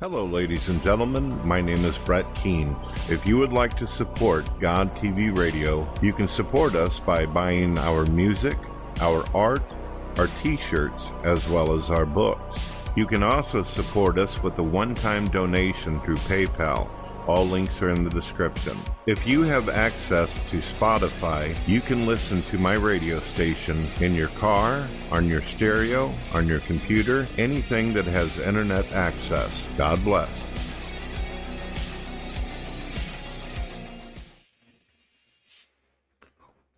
Hello, ladies and gentlemen. My name is Brett Keane. If you would like to support God TV Radio, you can support us by buying our music, our art, our t shirts, as well as our books. You can also support us with a one time donation through PayPal. All links are in the description. If you have access to Spotify, you can listen to my radio station in your car, on your stereo, on your computer, anything that has internet access. God bless.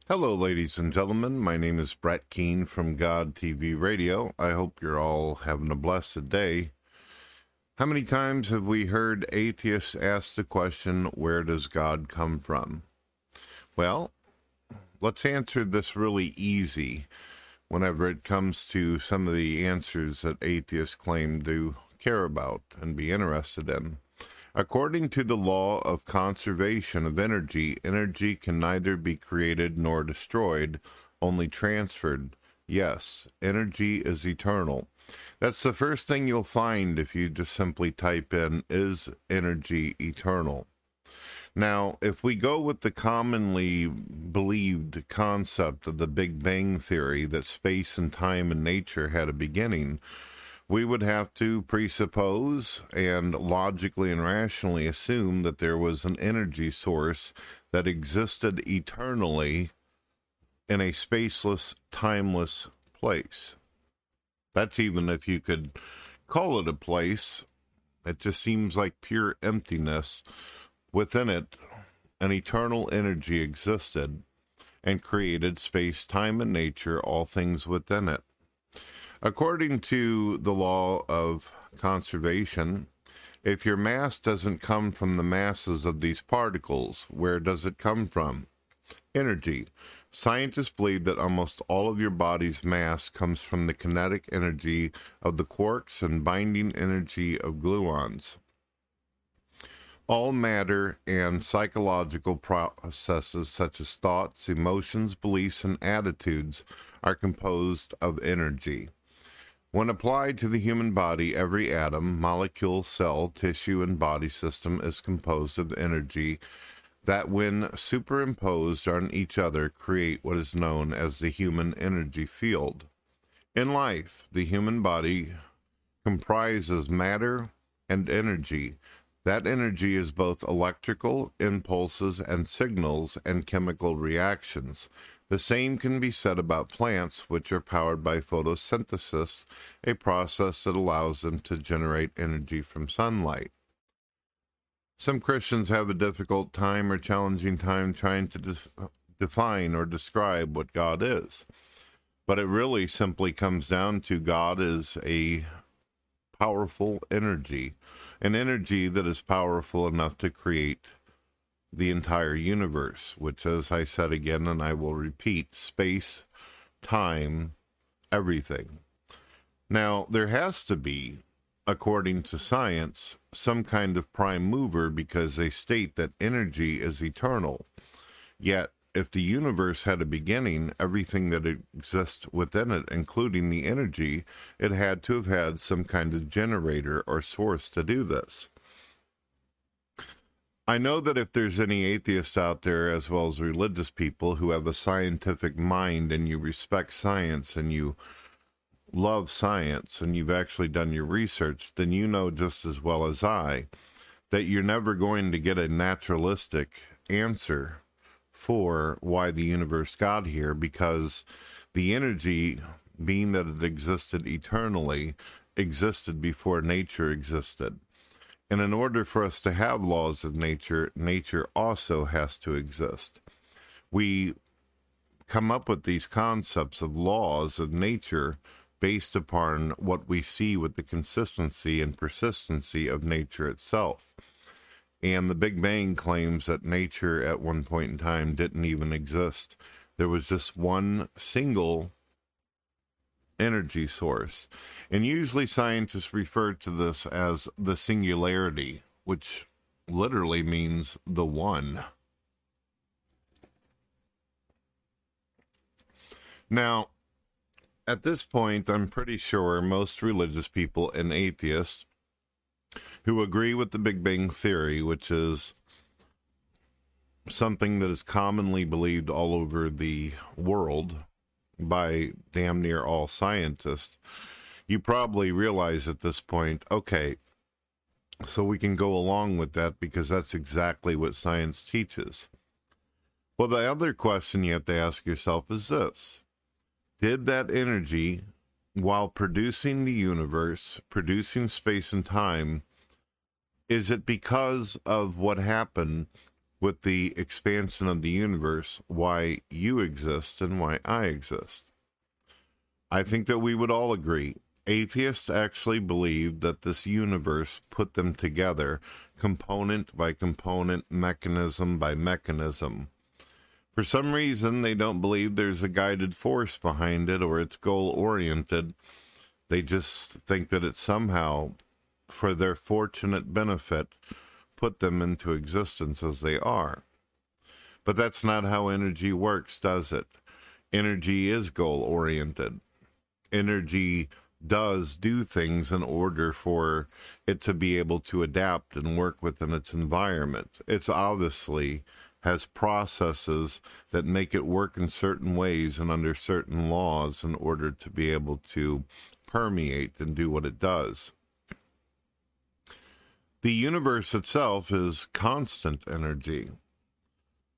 Hello, ladies and gentlemen. My name is Brett Keane from God TV Radio. I hope you're all having a blessed day. How many times have we heard atheists ask the question, Where does God come from? Well, let's answer this really easy whenever it comes to some of the answers that atheists claim to care about and be interested in. According to the law of conservation of energy, energy can neither be created nor destroyed, only transferred. Yes, energy is eternal. That's the first thing you'll find if you just simply type in, is energy eternal? Now, if we go with the commonly believed concept of the Big Bang Theory that space and time and nature had a beginning, we would have to presuppose and logically and rationally assume that there was an energy source that existed eternally in a spaceless, timeless place. That's even if you could call it a place. It just seems like pure emptiness. Within it, an eternal energy existed and created space, time, and nature, all things within it. According to the law of conservation, if your mass doesn't come from the masses of these particles, where does it come from? Energy. Scientists believe that almost all of your body's mass comes from the kinetic energy of the quarks and binding energy of gluons. All matter and psychological processes, such as thoughts, emotions, beliefs, and attitudes, are composed of energy. When applied to the human body, every atom, molecule, cell, tissue, and body system is composed of energy that, when superimposed on each other, create what is known as the human energy field. In life, the human body comprises matter and energy. That energy is both electrical impulses and signals and chemical reactions. The same can be said about plants, which are powered by photosynthesis, a process that allows them to generate energy from sunlight. Some Christians have a difficult time or challenging time trying to def- define or describe what God is. But it really simply comes down to God is a powerful energy, an energy that is powerful enough to create the entire universe, which, as I said again, and I will repeat, space, time, everything. Now, there has to be, according to science, some kind of prime mover because they state that energy is eternal. Yet, if the universe had a beginning, everything that exists within it, including the energy, it had to have had some kind of generator or source to do this. I know that if there's any atheists out there, as well as religious people who have a scientific mind and you respect science and you love science and you've actually done your research, then you know just as well as I that you're never going to get a naturalistic answer for why the universe got here because the energy, being that it existed eternally, existed before nature existed. And in order for us to have laws of nature, nature also has to exist. We come up with these concepts of laws of nature based upon what we see with the consistency and persistency of nature itself. And the Big Bang claims that nature at one point in time didn't even exist. There was just one single energy source. And usually scientists refer to this as the singularity, which literally means the one. Now, at this point, I'm pretty sure most religious people and atheists who agree with the Big Bang Theory, which is something that is commonly believed all over the world by damn near all scientists, you probably realize at this point, okay, so we can go along with that because that's exactly what science teaches. Well, the other question you have to ask yourself is this Did that energy, while producing the universe, producing space and time, is it because of what happened with the expansion of the universe why you exist and why I exist? I think that we would all agree atheists actually believe that this universe put them together, component by component, mechanism by mechanism. For some reason, they don't believe there's a guided force behind it or it's goal oriented. They just think that it somehow, for their fortunate benefit, put them into existence as they are. But that's not how energy works, does it? Energy is goal oriented. Energy does do things in order for it to be able to adapt and work within its environment. It's obviously has processes that make it work in certain ways and under certain laws in order to be able to permeate and do what it does. The universe itself is constant energy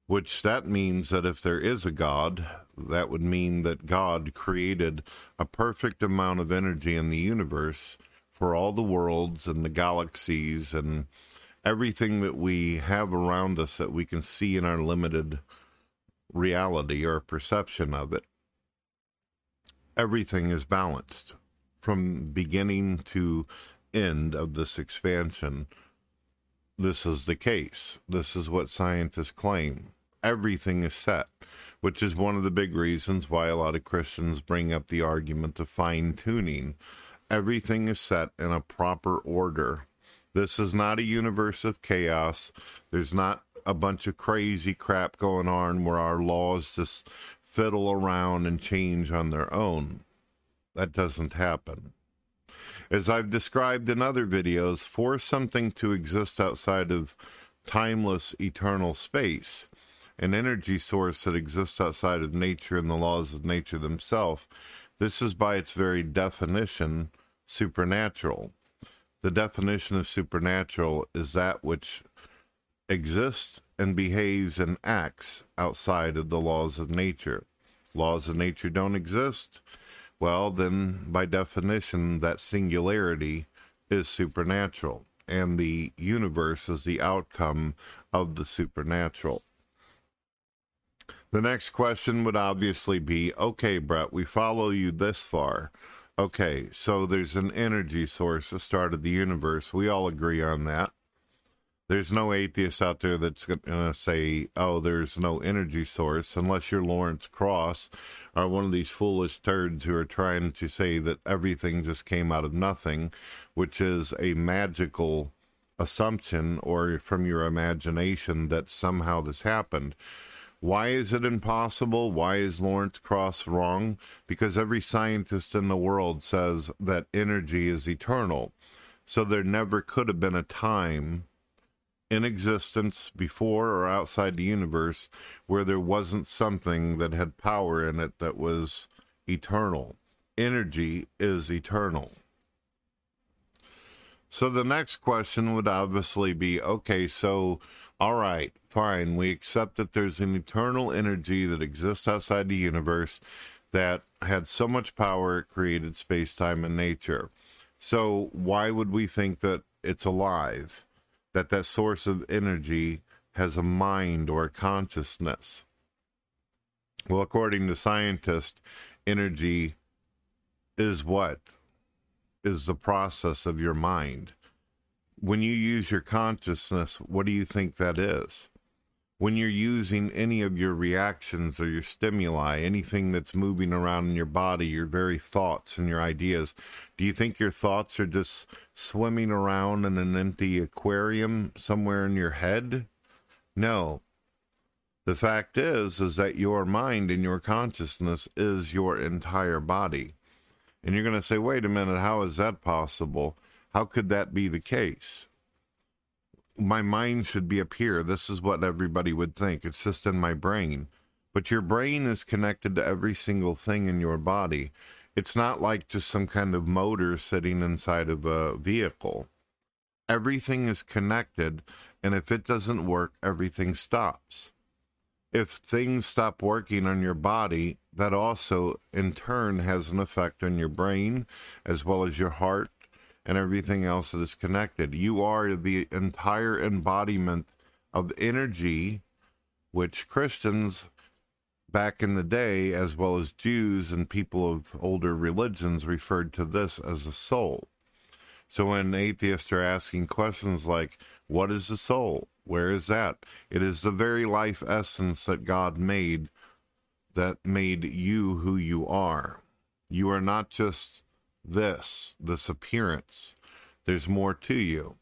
which that means that if there is a God, that would mean that God created a perfect amount of energy in the universe for all the worlds and the galaxies and everything that we have around us that we can see in our limited reality or perception of it. Everything is balanced from beginning to end of this expansion. This is the case. This is what scientists claim everything is set, which is one of the big reasons why a lot of Christians bring up the argument of fine tuning. Everything is set in a proper order. This is not a universe of chaos. There's not a bunch of crazy crap going on where our laws just fiddle around and change on their own. That doesn't happen. As I've described in other videos, for something to exist outside of timeless, eternal space, an energy source that exists outside of nature and the laws of nature themselves. This is by its very definition supernatural. The definition of supernatural is that which exists and behaves and acts outside of the laws of nature. Laws of nature don't exist. Well, then, by definition, that singularity is supernatural, and the universe is the outcome of the supernatural. The next question would obviously be okay, Brett, we follow you this far. Okay, so there's an energy source that started the universe. We all agree on that. There's no atheist out there that's going to say, oh, there's no energy source, unless you're Lawrence Krauss or one of these foolish turds who are trying to say that everything just came out of nothing, which is a magical assumption or from your imagination that somehow this happened. Why is it impossible? Why is Lawrence Krauss wrong? Because every scientist in the world says that energy is eternal. So there never could have been a time in existence before or outside the universe where there wasn't something that had power in it that was eternal. Energy is eternal. So the next question would obviously be okay, so all right, fine. We accept that there's an eternal energy that exists outside the universe that had so much power it created space, time, and nature. So, why would we think that it's alive? That that source of energy has a mind or a consciousness? Well, according to scientists, energy is what? Is the process of your mind when you use your consciousness, what do you think that is? When you're using any of your reactions or your stimuli, anything that's moving around in your body, your very thoughts and your ideas, do you think your thoughts are just swimming around in an empty aquarium somewhere in your head? No. The fact is is that your mind and your consciousness is your entire body. And you're going to say, "Wait a minute, how is that possible?" How could that be the case? my mind should be up here. This is what everybody would think. It's just in my brain. But your brain is connected to every single thing in your body. It's not like just some kind of motor sitting inside of a vehicle. Everything is connected, and if it doesn't work, everything stops. If things stop working on your body, that also in turn has an effect on your brain as well as your heart and everything else that is connected. You are the entire embodiment of energy, which Christians back in the day, as well as Jews and people of older religions, referred to this as a soul. So when atheists are asking questions like, What is the soul? Where is that? It is the very life essence that God made that made you who you are. You are not just this, this appearance. There's more to you.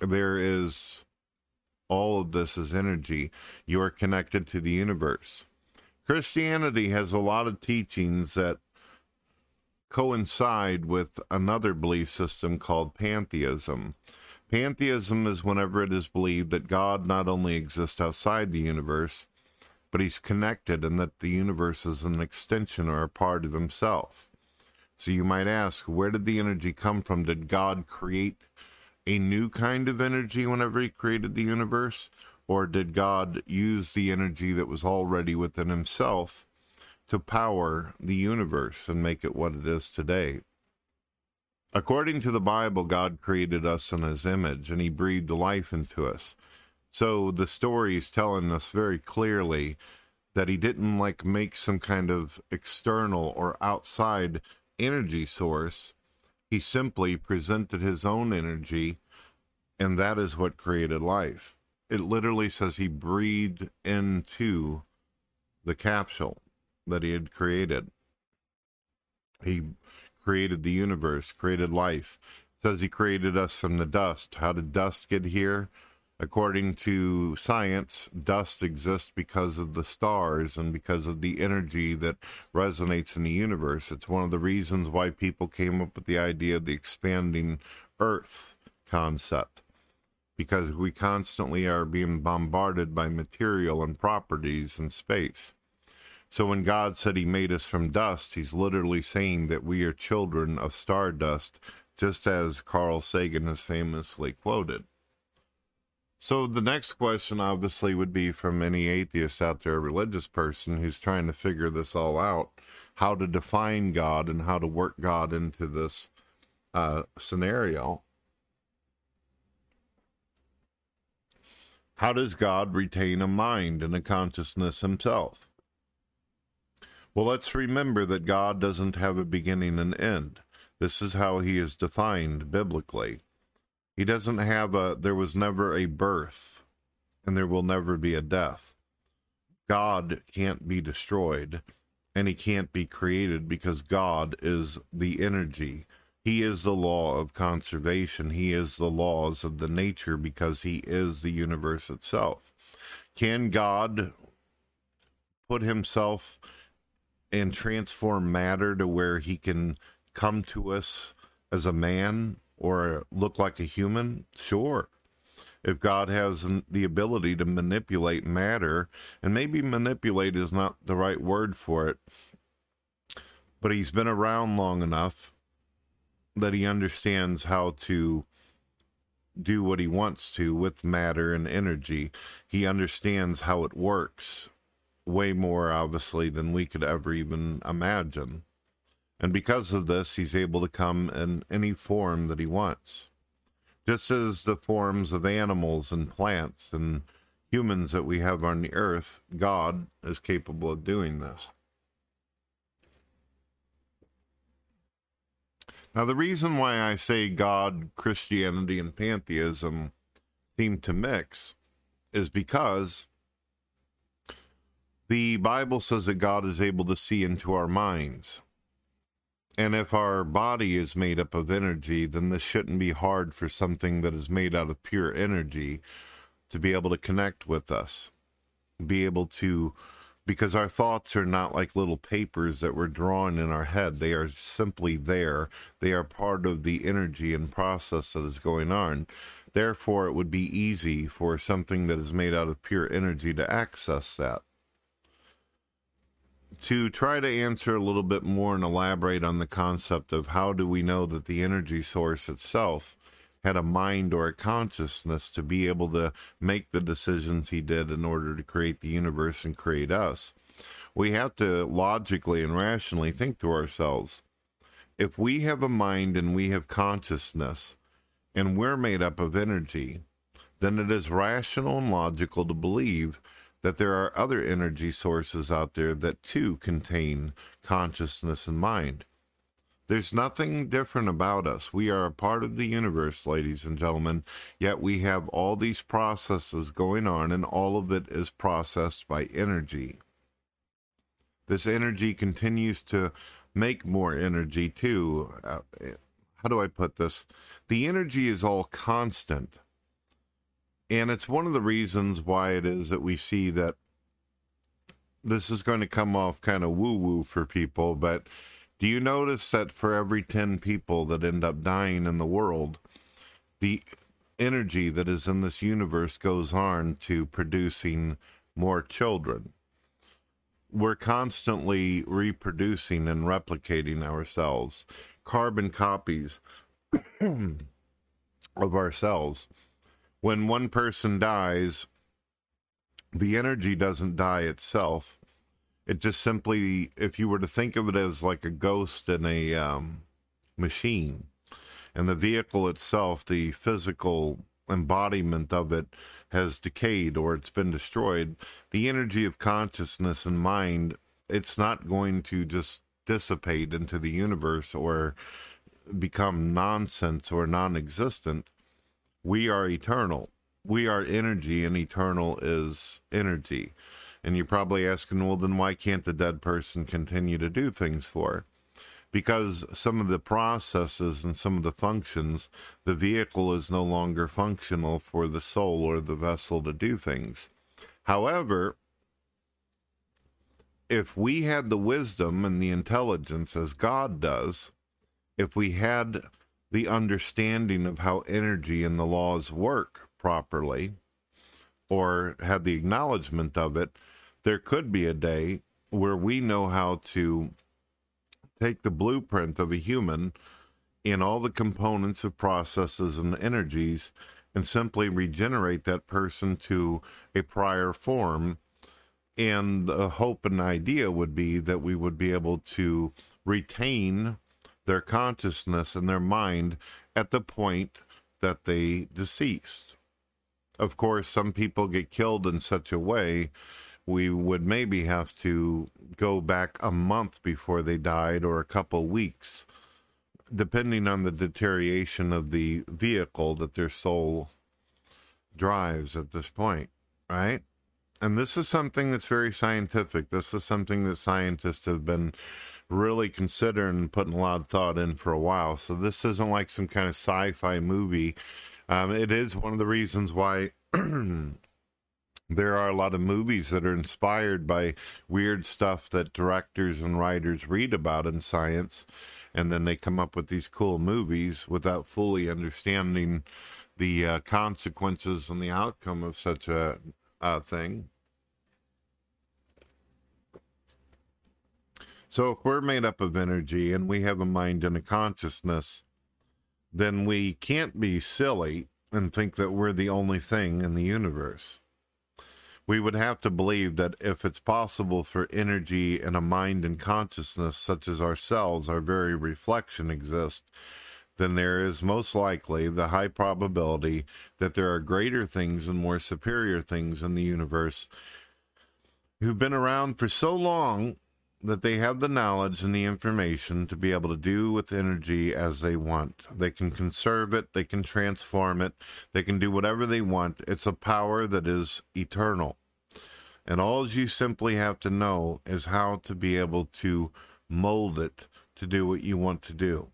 There is all of this is energy. You are connected to the universe. Christianity has a lot of teachings that coincide with another belief system called pantheism. Pantheism is whenever it is believed that God not only exists outside the universe, but he's connected and that the universe is an extension or a part of himself. So you might ask, where did the energy come from? Did God create a new kind of energy whenever he created the universe? Or did God use the energy that was already within himself to power the universe and make it what it is today? According to the Bible, God created us in his image and he breathed life into us. So the story is telling us very clearly that he didn't like make some kind of external or outside energy source. He simply presented his own energy, and that is what created life. It literally says he breathed into the capsule that he had created. He created the universe, created life. It says he created us from the dust. How did dust get here? According to science, dust exists because of the stars and because of the energy that resonates in the universe. It's one of the reasons why people came up with the idea of the expanding Earth concept. Because we constantly are being bombarded by material and properties in space. So when God said he made us from dust, he's literally saying that we are children of stardust, just as Carl Sagan has famously quoted. So the next question obviously would be from any atheist out there, a religious person who's trying to figure this all out, how to define God and how to work God into this uh, scenario. How does God retain a mind and a consciousness himself? Well, let's remember that God doesn't have a beginning and end. This is how he is defined biblically. He doesn't have a, there was never a birth, and there will never be a death. God can't be destroyed, and he can't be created because God is the energy. He is the law of conservation. He is the laws of the nature because he is the universe itself. Can God put himself and transform matter to where he can come to us as a man or look like a human, sure. If God has the ability to manipulate matter, and maybe manipulate is not the right word for it, but he's been around long enough that he understands how to do what he wants to with matter and energy. He understands how it works way more, obviously, than we could ever even imagine. And because of this, he's able to come in any form that he wants. Just as the forms of animals and plants and humans that we have on the earth, God is capable of doing this. Now, the reason why I say God, Christianity, and pantheism seem to mix is because the Bible says that God is able to see into our minds. And if our body is made up of energy, then this shouldn't be hard for something that is made out of pure energy to be able to connect with us, be able to because our thoughts are not like little papers that we're drawing in our head. They are simply there. They are part of the energy and process that is going on. Therefore, it would be easy for something that is made out of pure energy to access that. To try to answer a little bit more and elaborate on the concept of how do we know that the energy source itself had a mind or a consciousness to be able to make the decisions he did in order to create the universe and create us. We have to logically and rationally think to ourselves if we have a mind and we have consciousness and we're made up of energy, then it is rational and logical to believe that there are other energy sources out there that too contain consciousness and mind. There's nothing different about us. We are a part of the universe, ladies and gentlemen, yet we have all these processes going on, and all of it is processed by energy. This energy continues to make more energy, too. Uh, how do I put this? The energy is all constant. And it's one of the reasons why it is that we see that this is going to come off kind of woo woo for people, but do you notice that for every 10 people that end up dying in the world, the energy that is in this universe goes on to producing more children? We're constantly reproducing and replicating ourselves, carbon copies of ourselves. When one person dies, the energy doesn't die itself it just simply, if you were to think of it as like a ghost in a um, machine, and the vehicle itself, the physical embodiment of it, has decayed or it's been destroyed, the energy of consciousness and mind, it's not going to just dissipate into the universe or become nonsense or non existent. We are eternal. We are energy, and eternal is energy. And you're probably asking, well, then why can't the dead person continue to do things for? Because some of the processes and some of the functions, the vehicle is no longer functional for the soul or the vessel to do things. However, if we had the wisdom and the intelligence as God does, if we had the understanding of how energy and the laws work properly, or had the acknowledgement of it, there could be a day where we know how to take the blueprint of a human in all the components of processes and energies and simply regenerate that person to a prior form. And the hope and idea would be that we would be able to retain their consciousness and their mind at the point that they deceased. Of course, some people get killed in such a way we would maybe have to go back a month before they died or a couple weeks, depending on the deterioration of the vehicle that their soul drives at this point, right? And this is something that's very scientific. This is something that scientists have been really considering putting a lot of thought in for a while. So this isn't like some kind of sci fi movie. Um, it is one of the reasons why there are a lot of movies that are inspired by weird stuff that directors and writers read about in science and then they come up with these cool movies without fully understanding the uh, consequences and the outcome of such a, a thing so if we're made up of energy and we have a mind and a consciousness then we can't be silly and think that we're the only thing in the universe. We would have to believe that if it's possible for energy and a mind and consciousness such as ourselves, our very reflection exist, then there is most likely the high probability that there are greater things and more superior things in the universe who've been around for so long that they have the knowledge and the information to be able to do with energy as they want. They can conserve it, they can transform it, they can do whatever they want. It's a power that is eternal. And all you simply have to know is how to be able to mold it to do what you want to do.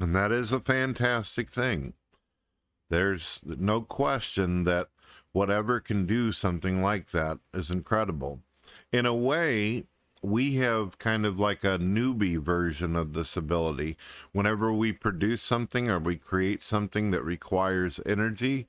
And that is a fantastic thing. There's no question that whatever can do something like that is incredible. In a way, we have kind of like a newbie version of this ability. Whenever we produce something or we create something that requires energy,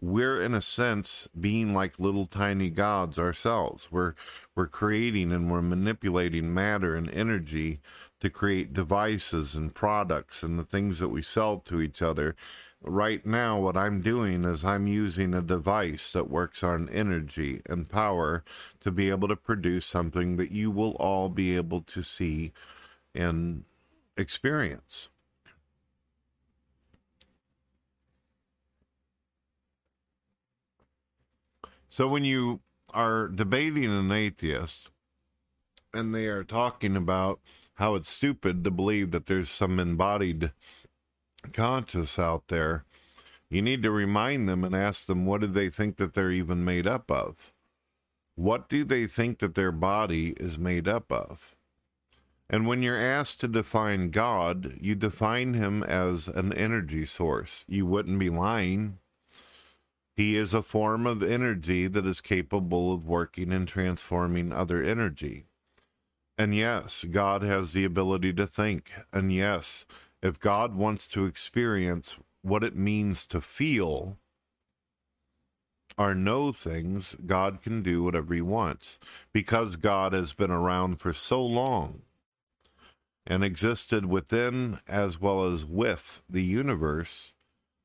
we're in a sense being like little tiny gods ourselves. We're we're creating and we're manipulating matter and energy to create devices and products and the things that we sell to each other. Right now, what I'm doing is I'm using a device that works on energy and power to be able to produce something that you will all be able to see and experience. So when you are debating an atheist and they are talking about how it's stupid to believe that there's some embodied conscious out there, you need to remind them and ask them what do they think that they're even made up of? What do they think that their body is made up of? And when you're asked to define God, you define him as an energy source. You wouldn't be lying. He is a form of energy that is capable of working and transforming other energy. And yes, God has the ability to think. And yes, if God wants to experience what it means to feel or know things, God can do whatever he wants. Because God has been around for so long and existed within as well as with the universe,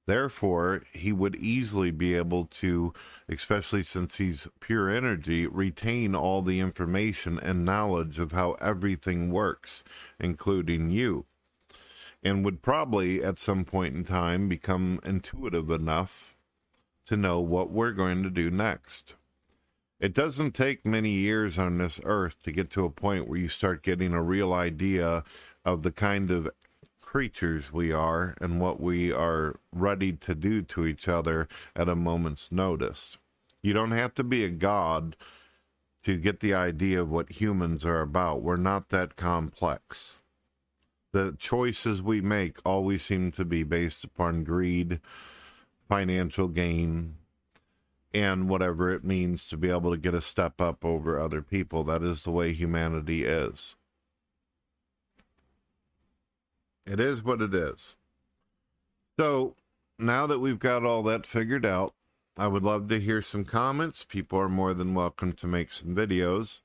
Therefore, he would easily be able to, especially since he's pure energy, retain all the information and knowledge of how everything works, including you. And would probably at some point in time become intuitive enough to know what we're going to do next. It doesn't take many years on this earth to get to a point where you start getting a real idea of the kind of creatures we are and what we are ready to do to each other at a moment's notice. You don't have to be a god to get the idea of what humans are about. We're not that complex. The choices we make always seem to be based upon greed, financial gain, and whatever it means to be able to get a step up over other people. That is the way humanity is. It is what it is. So now that we've got all that figured out, I would love to hear some comments. People are more than welcome to make some videos.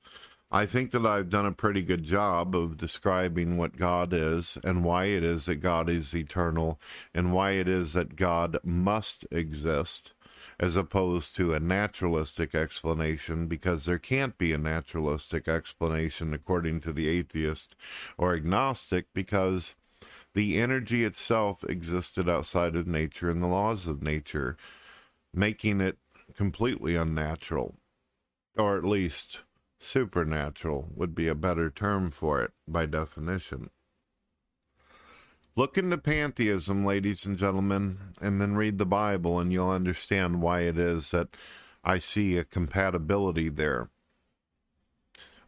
I think that I've done a pretty good job of describing what God is and why it is that God is eternal and why it is that God must exist as opposed to a naturalistic explanation because there can't be a naturalistic explanation according to the atheist or agnostic because the energy itself existed outside of nature and the laws of nature, making it completely unnatural, or at least supernatural would be a better term for it by definition. Look into pantheism, ladies and gentlemen, and then read the Bible, and you'll understand why it is that I see a compatibility there.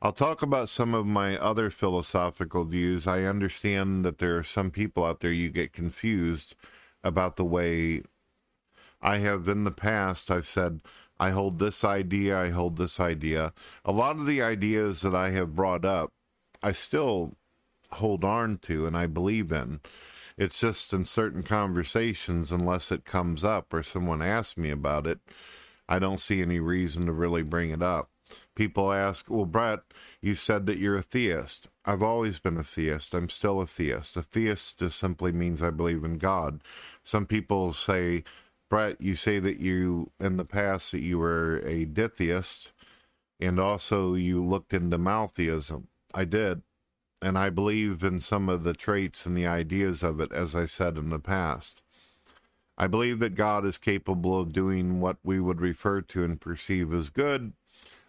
I'll talk about some of my other philosophical views. I understand that there are some people out there you get confused about the way I have in the past. I've said, I hold this idea, I hold this idea. A lot of the ideas that I have brought up, I still hold on to and I believe in. It's just in certain conversations, unless it comes up or someone asks me about it, I don't see any reason to really bring it up people ask, Well, Brett, you said that you're a theist. I've always been a theist. I'm still a theist. A theist just simply means I believe in God. Some people say, Brett, you say that you, in the past, that you were a ditheist and also you looked into maltheism. I did. And I believe in some of the traits and the ideas of it, as I said in the past. I believe that God is capable of doing what we would refer to and perceive as good,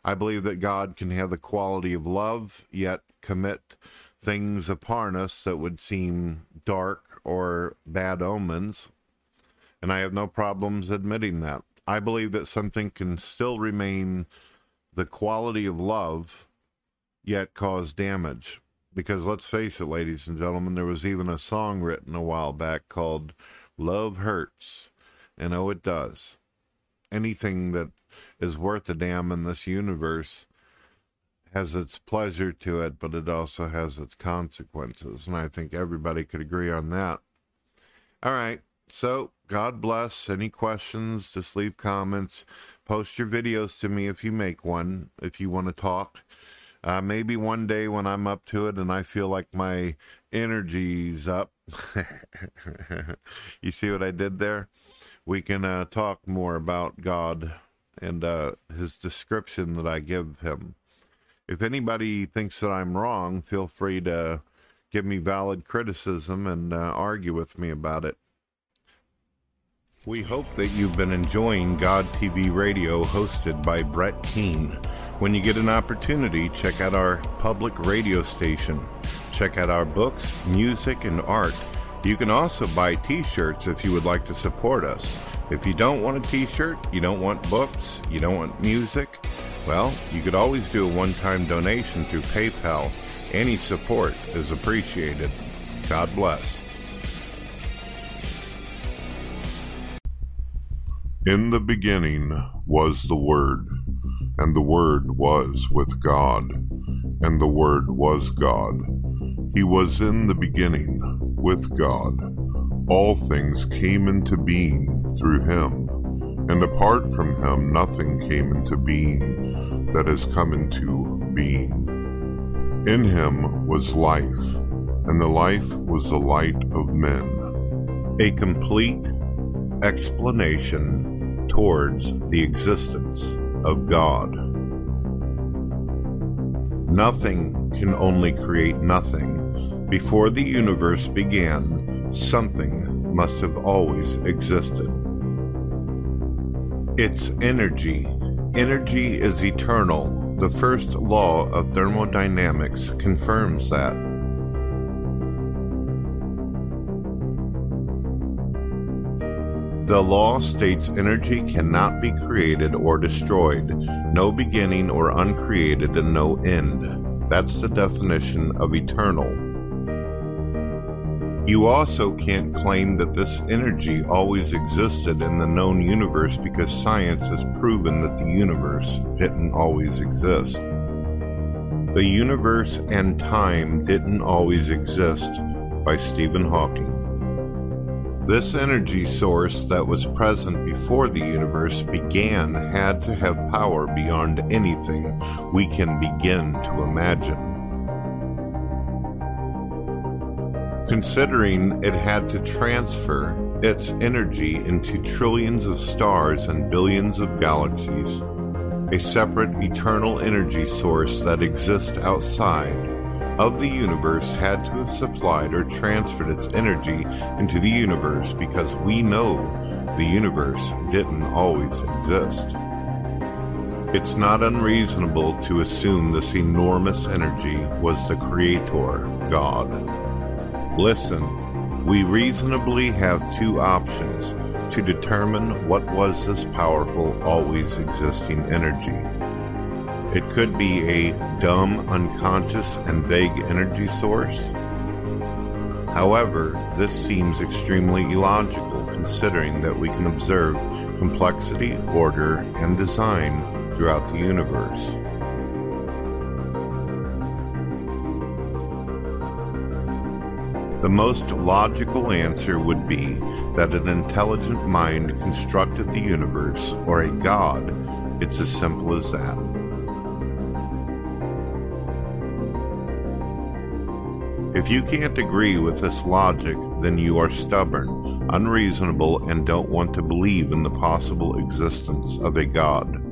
I believe that God can have the quality of love, yet commit things upon us that would seem dark or bad omens. And I have no problems admitting that. I believe that something can still remain the quality of love, yet cause damage. Because let's face it, ladies and gentlemen, there was even a song written a while back called Love Hurts. And oh, it does. Anything that is worth a damn in this universe has its pleasure to it, but it also has its consequences. And I think everybody could agree on that. All right. So, God bless. Any questions, just leave comments. Post your videos to me if you make one, if you want to talk. Uh, maybe one day when I'm up to it and I feel like my energy's up, you see what I did there? We can uh, talk more about God and uh, his description that I give him. If anybody thinks that I'm wrong, feel free to give me valid criticism and uh, argue with me about it. We hope that you've been enjoying God TV Radio hosted by Brett Keane. When you get an opportunity, check out our public radio station. Check out our books, music, and art. You can also buy t shirts if you would like to support us. If you don't want a t shirt, you don't want books, you don't want music, well, you could always do a one time donation through PayPal. Any support is appreciated. God bless. In the beginning was the Word, and the Word was with God, and the Word was God. He was in the beginning with God. All things came into being through him, and apart from him nothing came into being that has come into being. In him was life, and the life was the light of men. A complete explanation towards the existence of God. Nothing can only create nothing. Before the universe began, something must have always existed. It's energy. Energy is eternal. The first law of thermodynamics confirms that. The law states energy cannot be created or destroyed, no beginning or uncreated, and no end. That's the definition of eternal. You also can't claim that this energy always existed in the known universe because science has proven that the universe didn't always exist. The universe and time didn't always exist by Stephen Hawking. This energy source that was present before the universe began had to have power beyond anything we can begin to imagine. Considering it had to transfer its energy into trillions of stars and billions of galaxies, a separate eternal energy source that exists outside of the universe had to have supplied or transferred its energy into the universe because we know the universe didn't always exist. It's not unreasonable to assume this enormous energy was the Creator, God. Listen, we reasonably have two options to determine what was this powerful, always existing energy. It could be a dumb, unconscious, and vague energy source. However, this seems extremely illogical considering that we can observe complexity, order, and design throughout the universe. The most logical answer would be that an intelligent mind constructed the universe, or a god. It's as simple as that. If you can't agree with this logic, then you are stubborn, unreasonable, and don't want to believe in the possible existence of a God.